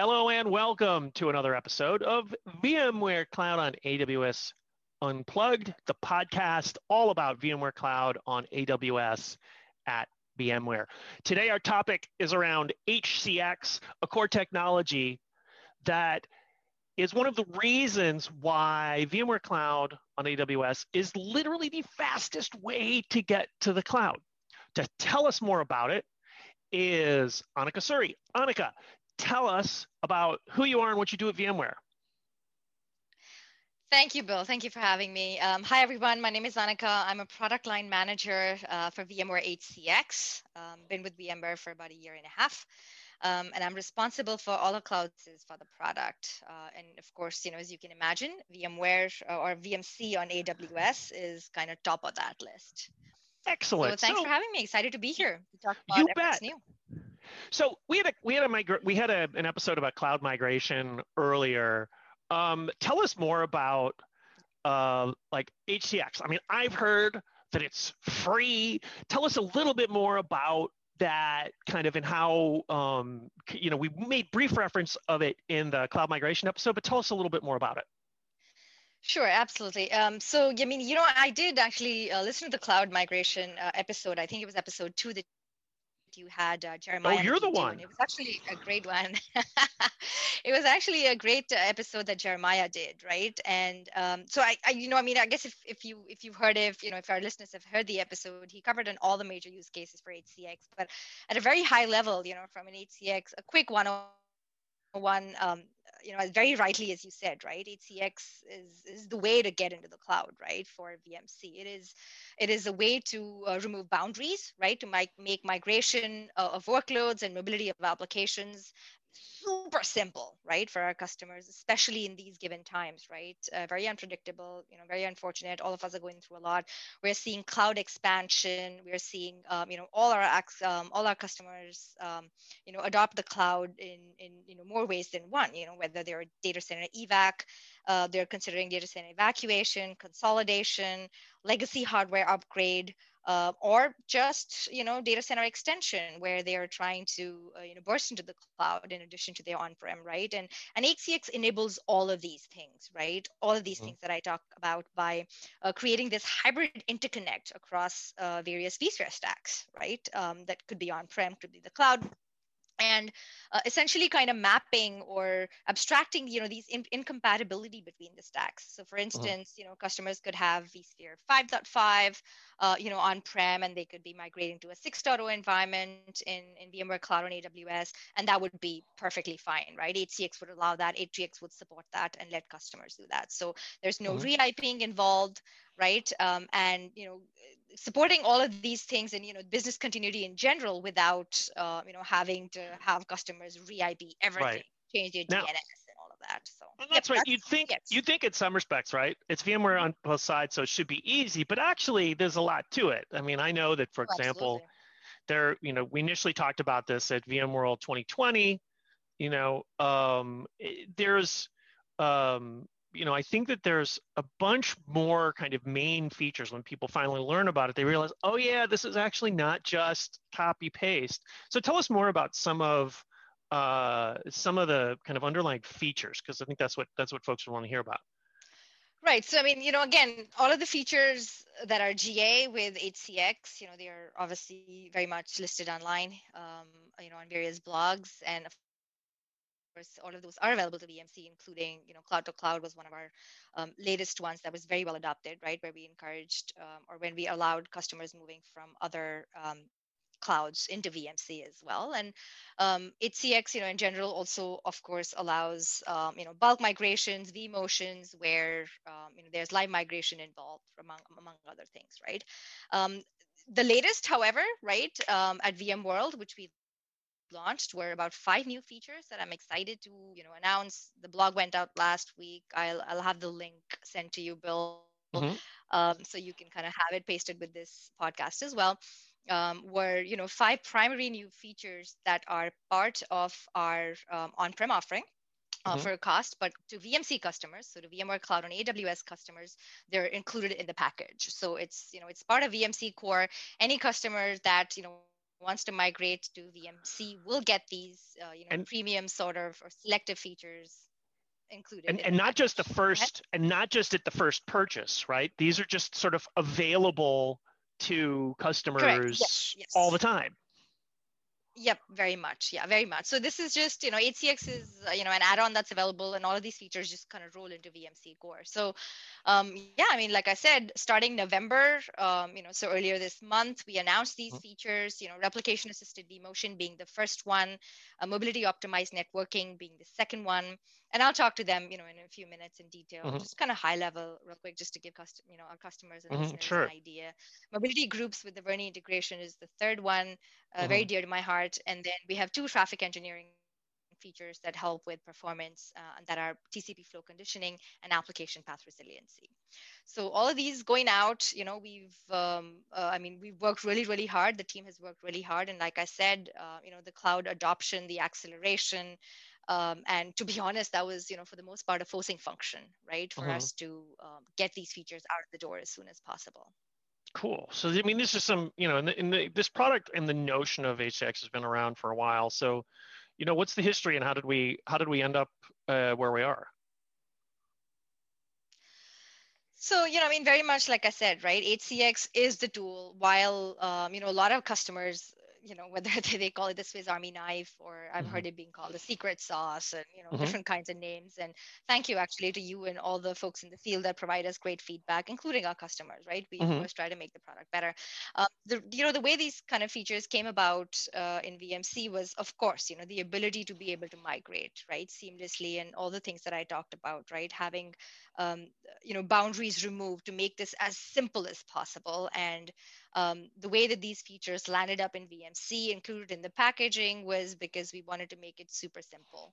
Hello and welcome to another episode of VMware Cloud on AWS Unplugged, the podcast all about VMware Cloud on AWS at VMware. Today, our topic is around HCX, a core technology that is one of the reasons why VMware Cloud on AWS is literally the fastest way to get to the cloud. To tell us more about it is Annika Suri. Annika, tell us about who you are and what you do at VMware. Thank you, Bill. Thank you for having me. Um, hi, everyone. My name is Annika. I'm a product line manager uh, for VMware HCX. Um, been with VMware for about a year and a half. Um, and I'm responsible for all the clouds for the product. Uh, and of course, you know, as you can imagine, VMware uh, or VMC on AWS is kind of top of that list. Excellent. So thanks so, for having me. Excited to be here to talk about you bet. new. So we had a we had a migra- we had a, an episode about cloud migration earlier. Um, tell us more about uh, like HCX. I mean, I've heard that it's free. Tell us a little bit more about that kind of and how um, you know we made brief reference of it in the cloud migration episode, but tell us a little bit more about it. Sure, absolutely. Um, so, I mean, you know, I did actually uh, listen to the cloud migration uh, episode. I think it was episode two that you had uh, Jeremiah. Oh, you're the one. It was actually a great one. it was actually a great uh, episode that Jeremiah did, right? And um, so I, I, you know, I mean, I guess if, if you if you've heard if you know if our listeners have heard the episode, he covered on all the major use cases for HCX, but at a very high level, you know, from an HCX, a quick one one um, you know very rightly as you said right? Hcx is, is the way to get into the cloud right for vmc it is it is a way to uh, remove boundaries right to make, make migration uh, of workloads and mobility of applications super simple, right, for our customers, especially in these given times, right? Uh, very unpredictable, you know, very unfortunate. All of us are going through a lot. We're seeing cloud expansion. We're seeing, um, you know, all our um, all our customers, um, you know, adopt the cloud in in you know more ways than one. You know, whether they're data center evac, uh, they're considering data center evacuation, consolidation, legacy hardware upgrade uh, or just you know data center extension where they are trying to uh, you know burst into the cloud in addition to their on-prem right? And and HCX enables all of these things right? All of these mm-hmm. things that I talk about by uh, creating this hybrid interconnect across uh, various vSphere stacks right? Um, that could be on-prem could be the cloud and uh, essentially kind of mapping or abstracting you know these in- incompatibility between the stacks so for uh-huh. instance uh-huh. you know customers could have vsphere 5.5 uh, you know on-prem and they could be migrating to a 6.0 environment in, in vmware cloud on aws and that would be perfectly fine right hcx would allow that HCX would support that and let customers do that so there's no uh-huh. re-iping involved right um, and you know supporting all of these things and you know business continuity in general without uh, you know having to have customers re-ip everything right. change their now, dns and all of that so that's yep, right you'd think yes. you think in some respects right it's vmware mm-hmm. on both sides so it should be easy but actually there's a lot to it i mean i know that for oh, example absolutely. there you know we initially talked about this at vmworld 2020 you know um, there's um, you know, I think that there's a bunch more kind of main features when people finally learn about it. They realize, oh yeah, this is actually not just copy paste. So tell us more about some of uh, some of the kind of underlying features, because I think that's what that's what folks would want to hear about. Right. So I mean, you know, again, all of the features that are GA with HCX, you know, they are obviously very much listed online, um, you know, on various blogs, and of course, all of those are available to VMC, including, you know, Cloud to Cloud was one of our um, latest ones that was very well adopted, right? Where we encouraged um, or when we allowed customers moving from other um, clouds into VMC as well. And um, HCX, you know, in general, also of course allows um, you know bulk migrations, vMotions, where um, you know there's live migration involved, among among other things, right? Um, the latest, however, right, um, at VMworld, which we launched were about five new features that I'm excited to, you know, announce. The blog went out last week. I'll I'll have the link sent to you, Bill, mm-hmm. um, so you can kind of have it pasted with this podcast as well. Um, were you know five primary new features that are part of our um, on-prem offering. Uh, mm-hmm. for cost, but to VMC customers, so to VMware Cloud on AWS customers, they're included in the package. So it's you know it's part of VMC Core. Any customers that you know wants to migrate to VMC will get these, uh, you know, And- premium sort of or selective features included. and, in and not just the first and not just at the first purchase right these are just sort of available to customers yes. all the time Yep, very much. Yeah, very much. So this is just, you know, HCX is, uh, you know, an add-on that's available and all of these features just kind of roll into VMC core. So, um, yeah, I mean, like I said, starting November, um, you know, so earlier this month, we announced these Mhm. features, you know, replication assisted vMotion being the first one, uh, mobility optimized networking being the second one. And I'll talk to them, you know, in a few minutes in detail, Mhm. just kind of high level real quick, just to give custom, you know, our customers and Mhm, sure. an idea. Mobility groups with the vRNI integration is the third one uh, very dear to my heart. And then we have two traffic engineering features that help with performance uh, that are TCP flow conditioning and application path resiliency. So all of these going out, you know, we've, um, uh, I mean, we've worked really, really hard. The team has worked really hard. And like I said, uh, you know, the cloud adoption, the acceleration, um, and to be honest, that was, you know, for the most part, a forcing function, right, for Mhm. us to um, get these features out the door as soon as possible. Cool. So I mean, this is some, you know, in, the, in the, this product and the notion of HX has been around for a while. So, you know, what's the history and how did we how did we end up uh, where we are? So, you know, I mean, very much like I said, right? HCX is the tool, while, um, you know, a lot of customers, you know, whether they call it the Swiss Army knife or I've Mhm. heard it being called the secret sauce and, you know, Mhm. different kinds of names. And thank you actually to you and all the folks in the field that provide us great feedback, including our customers, right? We Mhm. always try to make the product better. Um, the, you know, the way these kind of features came about uh, in VMC was, of course, you know, the ability to be able to migrate, right, seamlessly and all the things that I talked about, right? Having um, you know boundaries removed to make this as simple as possible and um, the way that these features landed up in vmc included in the packaging was because we wanted to make it super simple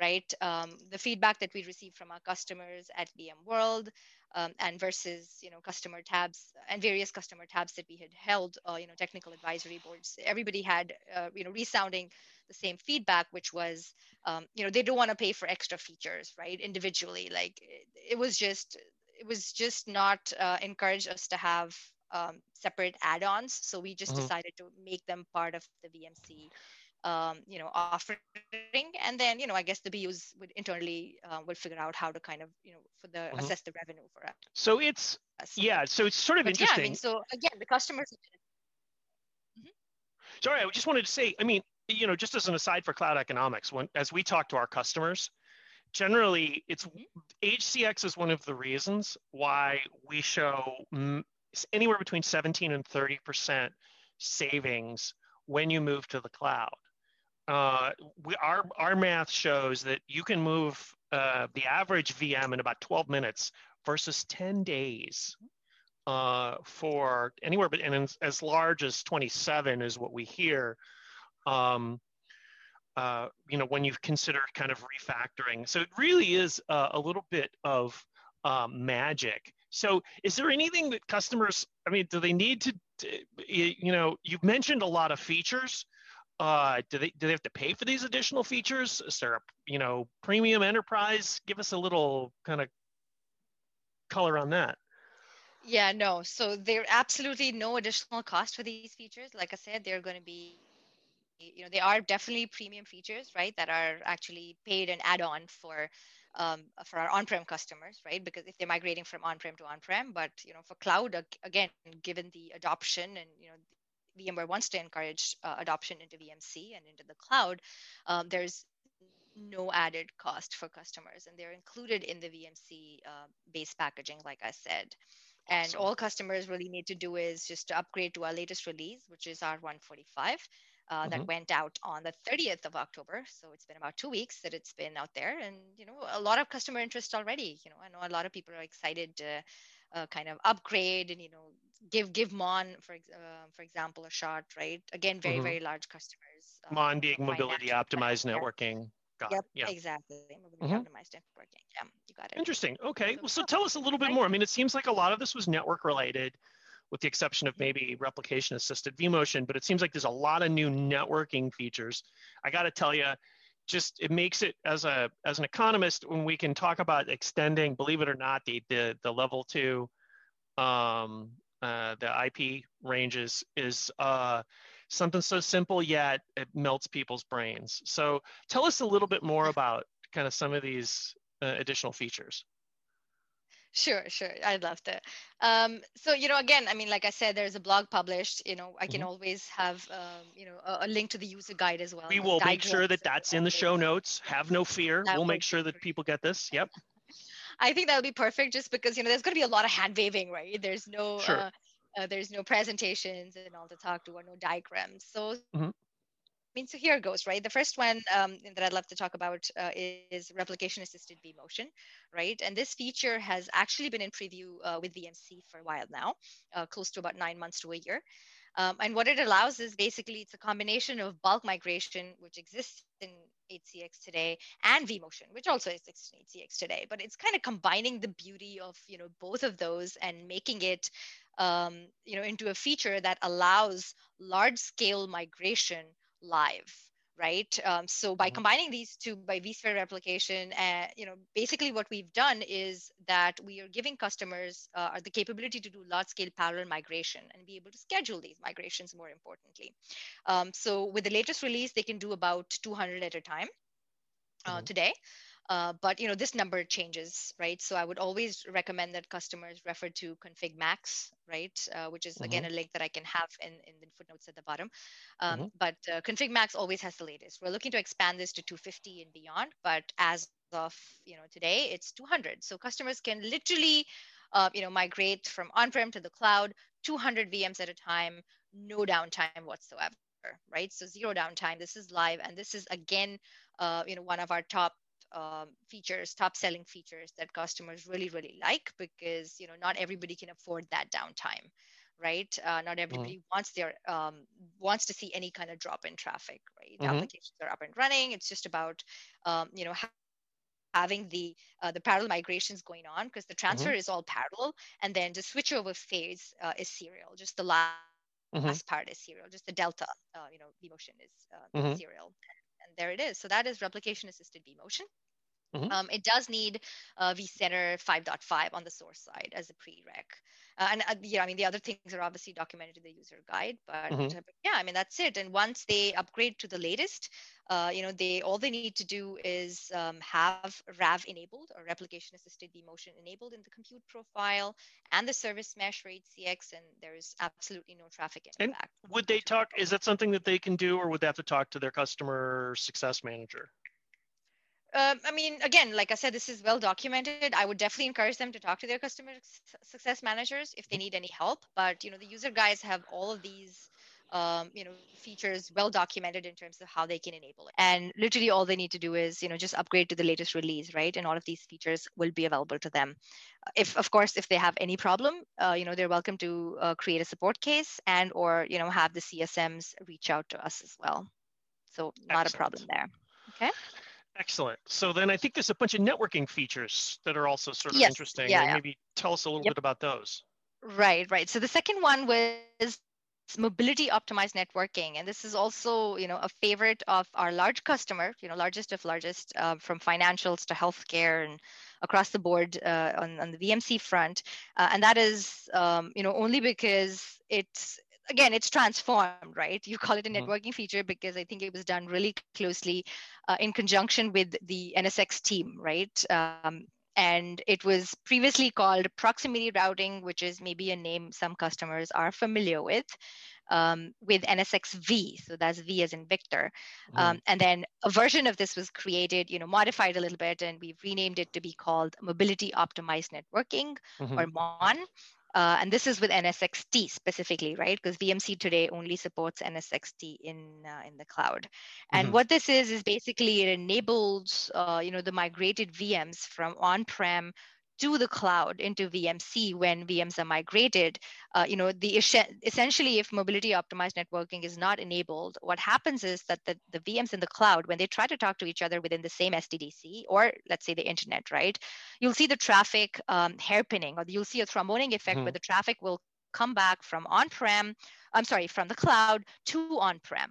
right? Um, the feedback that we received from our customers at vmworld um, and versus you know customer tabs and various customer tabs that we had held uh, you know technical advisory boards everybody had uh, you know resounding the same feedback which was um, you know they don't want to pay for extra features right individually. Like it, it was just it was just not uh, encourage us to have um, separate add-ons so we just Mhm. decided to make them part of the vmc um, you know offering and then you know i guess the bus would internally uh, would figure out how to kind of you know for the Mhm. assess the revenue for it So it's us yeah. So it's sort of but yeah interesting. i mean so again the customers Sorry, I just wanted to say, I mean, you know, just as an aside for cloud economics, when as we talk to our customers, generally it's Mhm. HCX is one of the reasons why we show s- anywhere between 17 and 30 percent savings when you move to the cloud. Uh, we, our our math shows that you can move uh, the average VM in about 12 minutes versus 10 days uh, for anywhere but and as, as large as 27 is what we hear. Um, uh, you know, when you consider kind of refactoring, so it really is uh, a little bit of um, magic. So, is there anything that customers? I mean, do they need to? you know, you've mentioned a lot of features. Uh, do they do they have to pay for these additional features? Is there a you know premium enterprise? Give us a little kind of color on that. Yeah, no. So there are absolutely no additional cost for these features. Like I said, they're going to be, you know, they are definitely premium features, right? That are actually paid and add-on for um, for our on-prem customers, right? Because if they're migrating from on-prem to on-prem, but you know, for cloud, again, given the adoption and you know, VMware wants to encourage uh, adoption into VMC and into the cloud, um, there's no added cost for customers, and they're included in the VMC uh, base packaging, like I said. And all customers really need to do is just to upgrade to our latest release, which is our 145. Uh, that Mhm. went out on the 30th of October, so it's been about two weeks that it's been out there, and you know a lot of customer interest already. You know, I know a lot of people are excited to uh, kind of upgrade and you know give give Mon for ex- uh, for example a shot, right? Again, very Mhm. very large customers. uh, Mon being mobility optimized. Networking. Got Yep, it. Yeah. exactly. Mobility Mhm. optimized networking. Yeah, you got it. Interesting. Okay. Well, so tell us a little bit more. I mean, it seems like a lot of this was network related, with the exception of maybe replication assisted vMotion, but it seems like there's a lot of new networking features. I got to tell you, just it makes it as a as an economist when we can talk about extending, believe it or not, the the, the level two, um, uh, the IP ranges is uh, something so simple yet it melts people's brains. So tell us a little bit more about kind of some of these uh, additional features. Sure, sure. I'd love to. Um, so, you know, again, I mean, like I said, there's a blog published. You know, I can mm-hmm. always have, um, you know, a, a, link to the user guide as well. We will make sure that that's in the show notes. Have no fear. That we'll make sure that people get this. Yep. I think that'll be perfect, just because you know there's going to be a lot of hand waving, right? There's no, sure. uh, uh, there's no presentations and all to talk to, or no diagrams. So mm-hmm mean, so here goes, right? The first one um, that I'd love to talk about uh, is replication assisted vMotion, right? And this feature has actually been in preview uh, with VMC for a while now, uh, close to about nine months to a year. Um, and what it allows is basically it's a combination of bulk migration, which exists in HCX today, and vMotion, which also exists in HCX today. But it's kind of combining the beauty of you know both of those and making it um, you know into a feature that allows large scale migration live right um, so by mm-hmm. combining these two by vsphere replication uh, you know basically what we've done is that we are giving customers uh, the capability to do large scale parallel migration and be able to schedule these migrations more importantly um, so with the latest release they can do about 200 at a time uh, mm-hmm. today uh, but you know this number changes, right? So I would always recommend that customers refer to config max, right? Uh, which is mm-hmm. again a link that I can have in, in the footnotes at the bottom. Um, mm-hmm. But uh, config max always has the latest. We're looking to expand this to 250 and beyond, but as of you know today, it's 200. So customers can literally uh, you know migrate from on-prem to the cloud, 200 VMs at a time, no downtime whatsoever right so zero downtime this is live and this is again uh, you know one of our top um, features, top selling features that customers really, really like because you know not everybody can afford that downtime, right? Uh, not everybody mm-hmm. wants their um, wants to see any kind of drop in traffic, right? Mm-hmm. Applications are up and running. It's just about um, you know having the uh, the parallel migrations going on because the transfer mm-hmm. is all parallel, and then the switchover phase uh, is serial. Just the last mm-hmm. last part is serial. Just the delta, uh, you know, vMotion is uh, mm-hmm. serial and there it is. So that is replication assisted vMotion. Mm-hmm. Um, it does need uh, vCenter 5.5 on the source side as a prereq. Uh, and uh, yeah, I mean the other things are obviously documented in the user guide, but, mm-hmm. but yeah, I mean that's it. And once they upgrade to the latest, uh, you know, they all they need to do is um, have RAV enabled or replication assisted vMotion enabled in the compute profile and the service mesh for HCX, and there's absolutely no traffic impact. And would they talk? Is that something that they can do, or would they have to talk to their customer success manager? Um, I mean, again, like I said, this is well documented. I would definitely encourage them to talk to their customer success managers if they need any help. But you know, the user guys have all of these, um, you know, features well documented in terms of how they can enable it. And literally, all they need to do is, you know, just upgrade to the latest release, right? And all of these features will be available to them. If, of course, if they have any problem, uh, you know, they're welcome to uh, create a support case and or you know have the CSMs reach out to us as well. So not Excellent. a problem there. Okay. Excellent. So then I think there's a bunch of networking features that are also sort of yes. interesting. Yeah, yeah. Maybe tell us a little yep. bit about those. Right, right. So the second one was mobility optimized networking and this is also you know a favorite of our large customer you know largest of largest uh, from financials to healthcare and across the board uh, on, on the vmc front uh, and that is um, you know only because it's again it's transformed right you call it a mm-hmm. networking feature because i think it was done really closely uh, in conjunction with the nsx team right um, and it was previously called proximity routing which is maybe a name some customers are familiar with um, with nsxv so that's v as in victor mm-hmm. um, and then a version of this was created you know modified a little bit and we've renamed it to be called mobility optimized networking mm-hmm. or mon uh, and this is with NSXT specifically, right? Because VMC today only supports NSXT in uh, in the cloud. And mm-hmm. what this is is basically it enables uh, you know the migrated VMs from on-prem to the cloud into VMC when VMs are migrated. Uh, you know, the essentially, if mobility optimized networking is not enabled, what happens is that the, the VMs in the cloud, when they try to talk to each other within the same SDDC or let's say the internet, right, you'll see the traffic um, hairpinning, or you'll see a tromboning effect mm-hmm. where the traffic will come back from on-prem. I'm sorry, from the cloud to on-prem.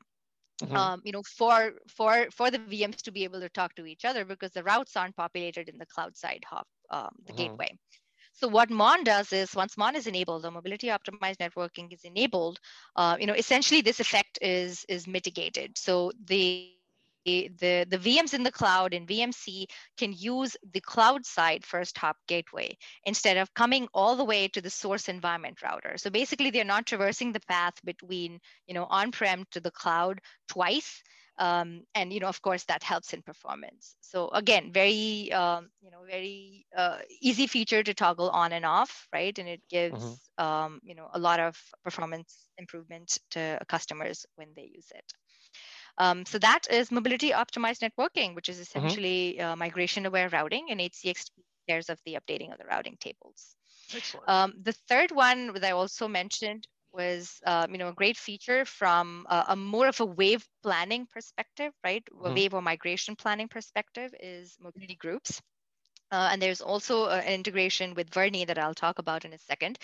Mm-hmm. Um, you know, for for for the VMs to be able to talk to each other because the routes aren't populated in the cloud side hop um, the mm-hmm. gateway. So what MON does is once MON is enabled, the mobility optimized networking is enabled, uh, you know, essentially this effect is, is mitigated. So the the, the VMs in the cloud in VMC can use the cloud side first hop gateway instead of coming all the way to the source environment router. So basically they're not traversing the path between, you know, on-prem to the cloud twice um, and you know of course that helps in performance so again very um, you know very uh, easy feature to toggle on and off right and it gives mm-hmm. um, you know a lot of performance improvement to customers when they use it um, so that is mobility optimized networking which is mm-hmm. essentially mm-hmm. uh, migration aware routing and hcx cares of the updating of the routing tables um, the third one that I also mentioned was um, you know a great feature from a, a, more of a wave planning perspective right mm-hmm. a wave or migration planning perspective is mobility groups uh, and there's also an integration with vRNI that I'll talk about in a second.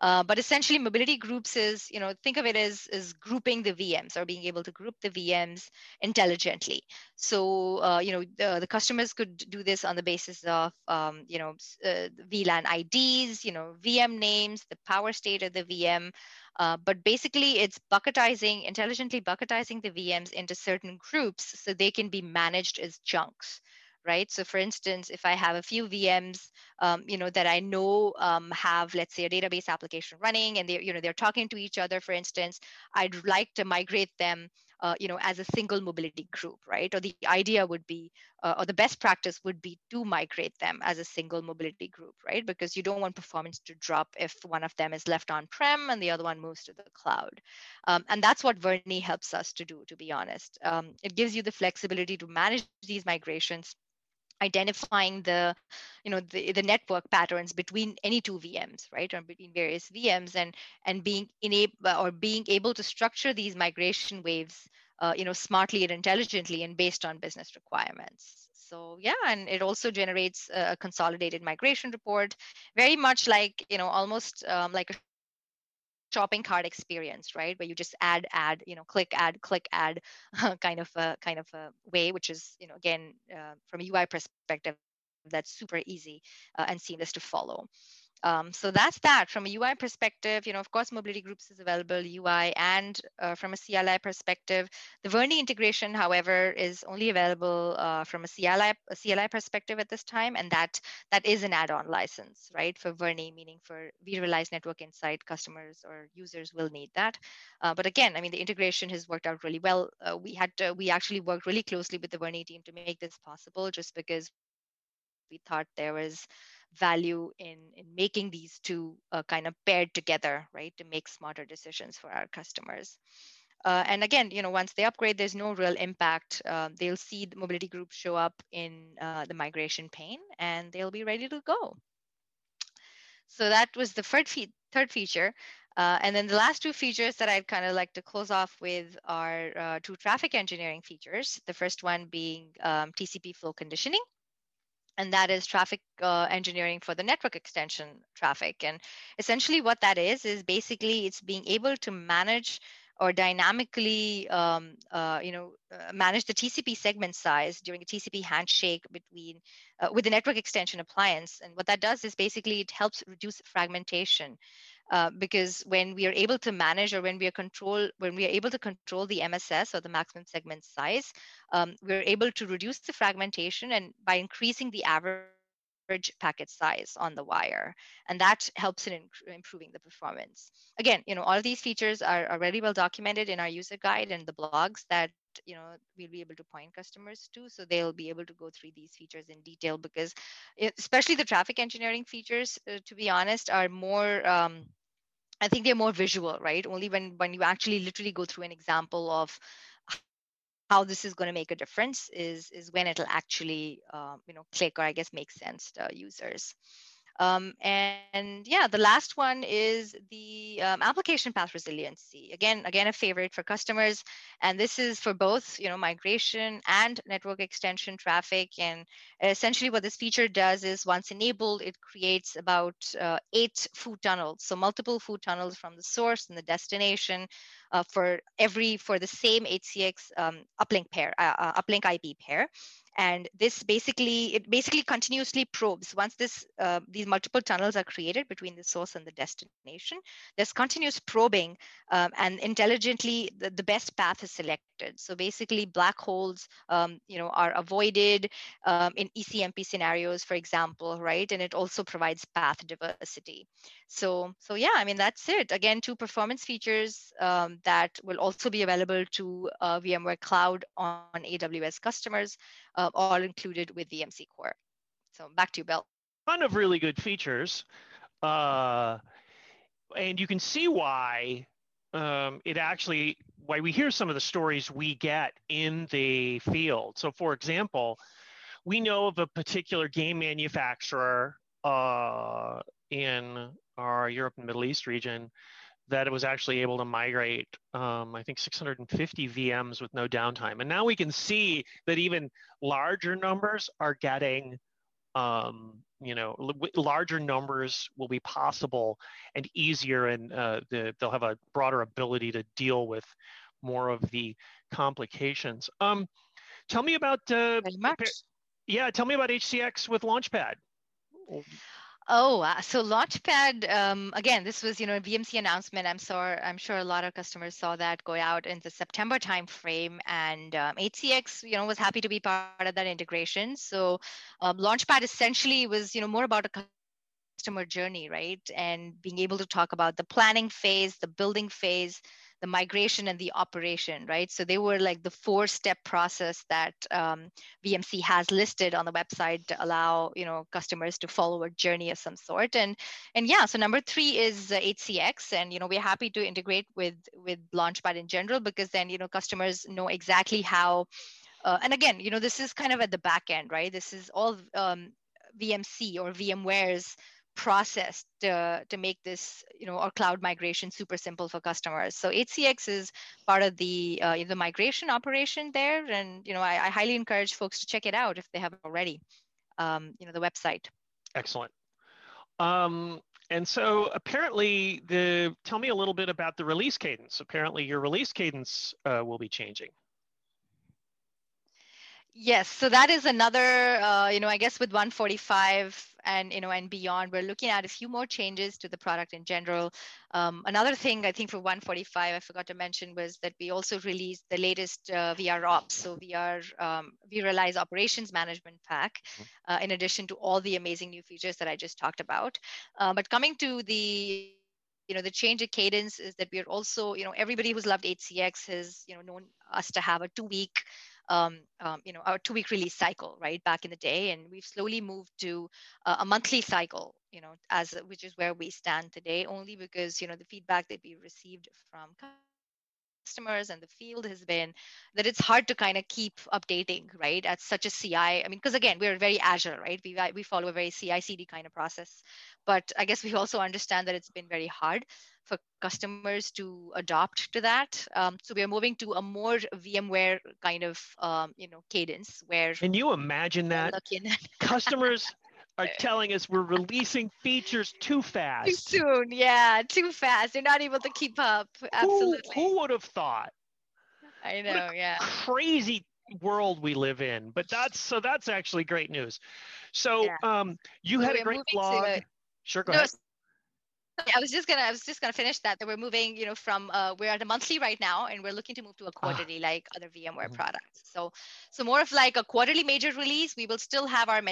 Uh, but essentially, mobility groups is, you know, think of it as, as grouping the VMs or being able to group the VMs intelligently. So, uh, you know, the, the, customers could do this on the basis of, um, you know, uh, VLAN IDs, you know, VM names, the power state of the VM, uh, but basically, it's bucketizing, intelligently bucketizing the VMs into certain groups so they can be managed as chunks right? So for instance, if I have a few VMs, um, you know, that I know um, have, let's say, a database application running, and they, you know, they're talking to each other, for instance, I'd like to migrate them uh, you know, as a single mobility group, right? Or the idea would be, uh, or the best practice would be to migrate them as a single mobility group, right? Because you don't want performance to drop if one of them is left on-prem and the other one moves to the cloud. Um, and that's what vRNI helps us to do, to be honest. Um, it gives you the flexibility to manage these migrations identifying the you know the, the network patterns between any two vms right or between various vms and and being enable or being able to structure these migration waves uh, you know smartly and intelligently and based on business requirements. So yeah and it also generates a consolidated migration report very much like you know almost um, like a shopping cart experience right? Where you just add add you know click add click add kind of a kind of a way which is you know again uh, from a ui perspective that's super easy uh, and seamless to follow um, so that's that from a UI perspective. You know, of course, mobility groups is available UI and uh, from a CLI perspective. The vRNI integration, however, is only available uh, from a CLI a CLI perspective at this time, and that that is an add-on license, right, for vRNI, meaning for vRealize Network Insight customers or users will need that. Uh, but again, I mean, the integration has worked out really well. Uh, we had to, we actually worked really closely with the vRNI team to make this possible, just because we thought there was value in, in making these two uh, kind of paired together, right, to make smarter decisions for our customers. Uh, and again, you know, once they upgrade, there's no real impact. Uh, they'll see the mobility group show up in uh, the migration pane, and they'll be ready to go. So that was the third, fe third feature. Uh, and then the last two features that I'd kind of like to close off with are uh, two traffic engineering features. The first one being um, TCP flow conditioning and that is traffic uh, engineering for the network extension traffic. And essentially, what that is is basically it's being able to manage or dynamically, um, uh, you know, uh, manage the TCP segment size during a TCP handshake between uh, with the network extension appliance. And what that does is basically it helps reduce fragmentation. Uh, because when we are able to manage or when we are control when we are able to control the MSS or the maximum segment size, um, we're able to reduce the fragmentation and by increasing the average packet size on the wire. And that helps in improving the performance. Again you know all these features are, already well documented in our user guide and the blogs that you know we'll be able to point customers to. So they'll be able to go through these features in detail because especially the traffic engineering features uh, to be honest are more um, I think they're more visual, right? Only when when you actually literally go through an example of how this is going to make a difference is is when it'll actually uh, you know click or I guess make sense to users. Um, and, and, yeah, the last one is the um, application path resiliency. Again, again, a favorite for customers. And this is for both, you know, migration and network extension traffic. And essentially what this feature does is once enabled, it creates about uh, eight FOU tunnels. So multiple FOU tunnels from the source and the destination uh, for every, for the same HCX um, uplink pair, uh, uh uplink IP pair and this basically it basically continuously probes once this uh, these multiple tunnels are created between the source and the destination there's continuous probing um, and intelligently the, the best path is selected. So basically black holes um, you know are avoided um, in ecmp scenarios for example right? And it also provides path diversity. So so yeah i mean that's it. Again two performance features um, that will also be available to uh, vmware cloud on aws customers uh, all included with VMC Core. So back to you, Bill. Ton of really good features. Uh, and you can see why um, it actually, why we hear some of the stories we get in the field. So for example, we know of a particular game manufacturer uh, in our Europe and Middle East region that it was actually able to migrate, um, I think 650 VMs with no downtime. And now we can see that even larger numbers are getting, um, you know, larger numbers will be possible and easier, and uh, the, they'll have a broader ability to deal with more of the complications. Um, tell me about. Uh, yeah, tell me about HCX with Launchpad. Oh, uh, so Launchpad um, again. This was, you know, a VMC announcement. I'm sure, I'm sure a lot of customers saw that go out in the September timeframe, and um, HCX, you know, was happy to be part of that integration. So, um, Launchpad essentially was, you know, more about a customer journey, right, and being able to talk about the planning phase, the building phase, the migration and the operation, right? So they were like the four-step process that um, VMC has listed on the website to allow you know customers to follow a journey of some sort. And and yeah, so number three is uh, HCX, and you know we're happy to integrate with with Launchpad in general because then you know customers know exactly how. Uh, and again, you know this is kind of at the back end, right? This is all um, VMC or VMware's process to, to make this you know our cloud migration super simple for customers. So hcx is part of the uh, the migration operation there. And you know I, I, highly encourage folks to check it out if they haven't already um, you know the website. Excellent. Um, and so apparently the tell me a little bit about the release cadence. Apparently your release cadence uh, will be changing Yes, so that is another, uh, you know, I guess with 145 and you know and beyond, we're looking at a few more changes to the product in general. Um, another thing I think for 145, I forgot to mention was that we also released the latest uh, VR Ops, so VR um, vRealize Operations Management Pack, mm-hmm. uh, in addition to all the amazing new features that I just talked about. Uh, but coming to the you know the change of cadence is that we're also you know everybody who's loved hcx has you know known us to have a two week um, um, you know, our two-week release cycle, right, back in the day, and we've slowly moved to uh, a monthly cycle, you know, as which is where we stand today, only because you know the feedback that we received from customers and the field has been that it's hard to kind of keep updating right at such a ci i. Mean because again we're very agile right? We, we follow a very ci cd kind of process. But i guess we also understand that it's been very hard for customers to adopt to that. Um, so we are moving to a more VMware kind of um, you know cadence where. Can you imagine that customers are telling us we're releasing features too fast? Too soon, yeah, too fast. They're not able to keep up. Absolutely. Who, who would have thought? I know, yeah. Crazy world we live in, but that's so that's actually great news. So yeah. um, you so had a great blog. Sure, go no, ahead. I was just gonna I was just gonna finish that that we're moving you know from uh, we're at a monthly right now and we're looking to move to a ah. quarterly ah. like other VMware mm-hmm. products. So so more of like a quarterly major release. We will still have our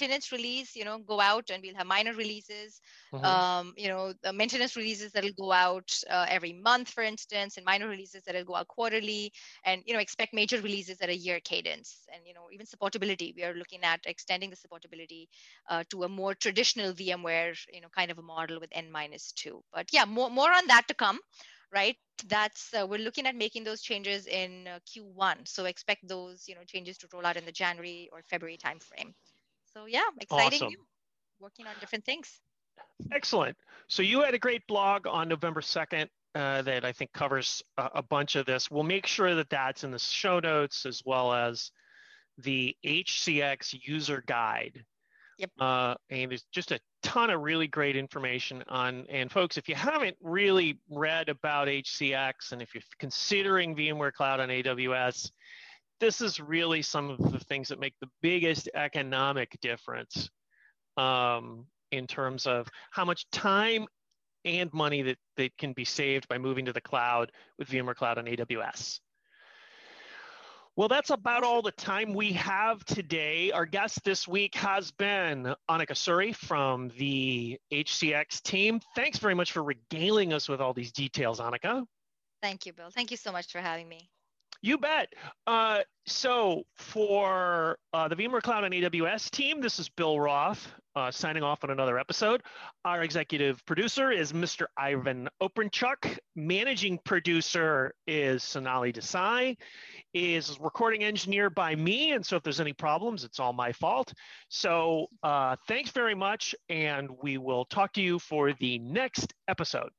maintenance release you know go out and we'll have minor releases. Mm-hmm. um, you know the maintenance releases that'll go out uh, every month for instance and minor releases that'll go out quarterly and you know expect major releases at a year cadence. And you know even supportability we are looking at extending the supportability uh, to a more traditional vmware you know kind of a model with n minus 2 but yeah more, more on that to come right? That's uh, we're looking at making those changes in uh, q1 so expect those you know changes to roll out in the january or february timeframe so yeah, exciting. Awesome. Working on different things. Excellent. So you had a great blog on November 2nd uh, that I think covers a, a, bunch of this. We'll make sure that that's in the show notes as well as the HCX user guide. Yep. Uh, and there's just a ton of really great information on. And folks, if you haven't really read about HCX and if you're considering VMware Cloud on AWS, this is really some of the things that make the biggest economic difference um, in terms of how much time and money that, that can be saved by moving to the cloud with VMware Cloud on AWS. Well, that's about all the time we have today. Our guest this week has been Annika Suri from the HCX team. Thanks very much for regaling us with all these details, Annika. Thank you, Bill. Thank you so much for having me. You bet. Uh, so for uh, the VMware Cloud and AWS team, this is Bill Roth uh, signing off on another episode. Our executive producer is Mr. Ivan Oprenchuk. Managing producer is Sonali Desai. Is recording engineer by me, and so if there's any problems, it's all my fault. So uh, thanks very much, and we will talk to you for the next episode.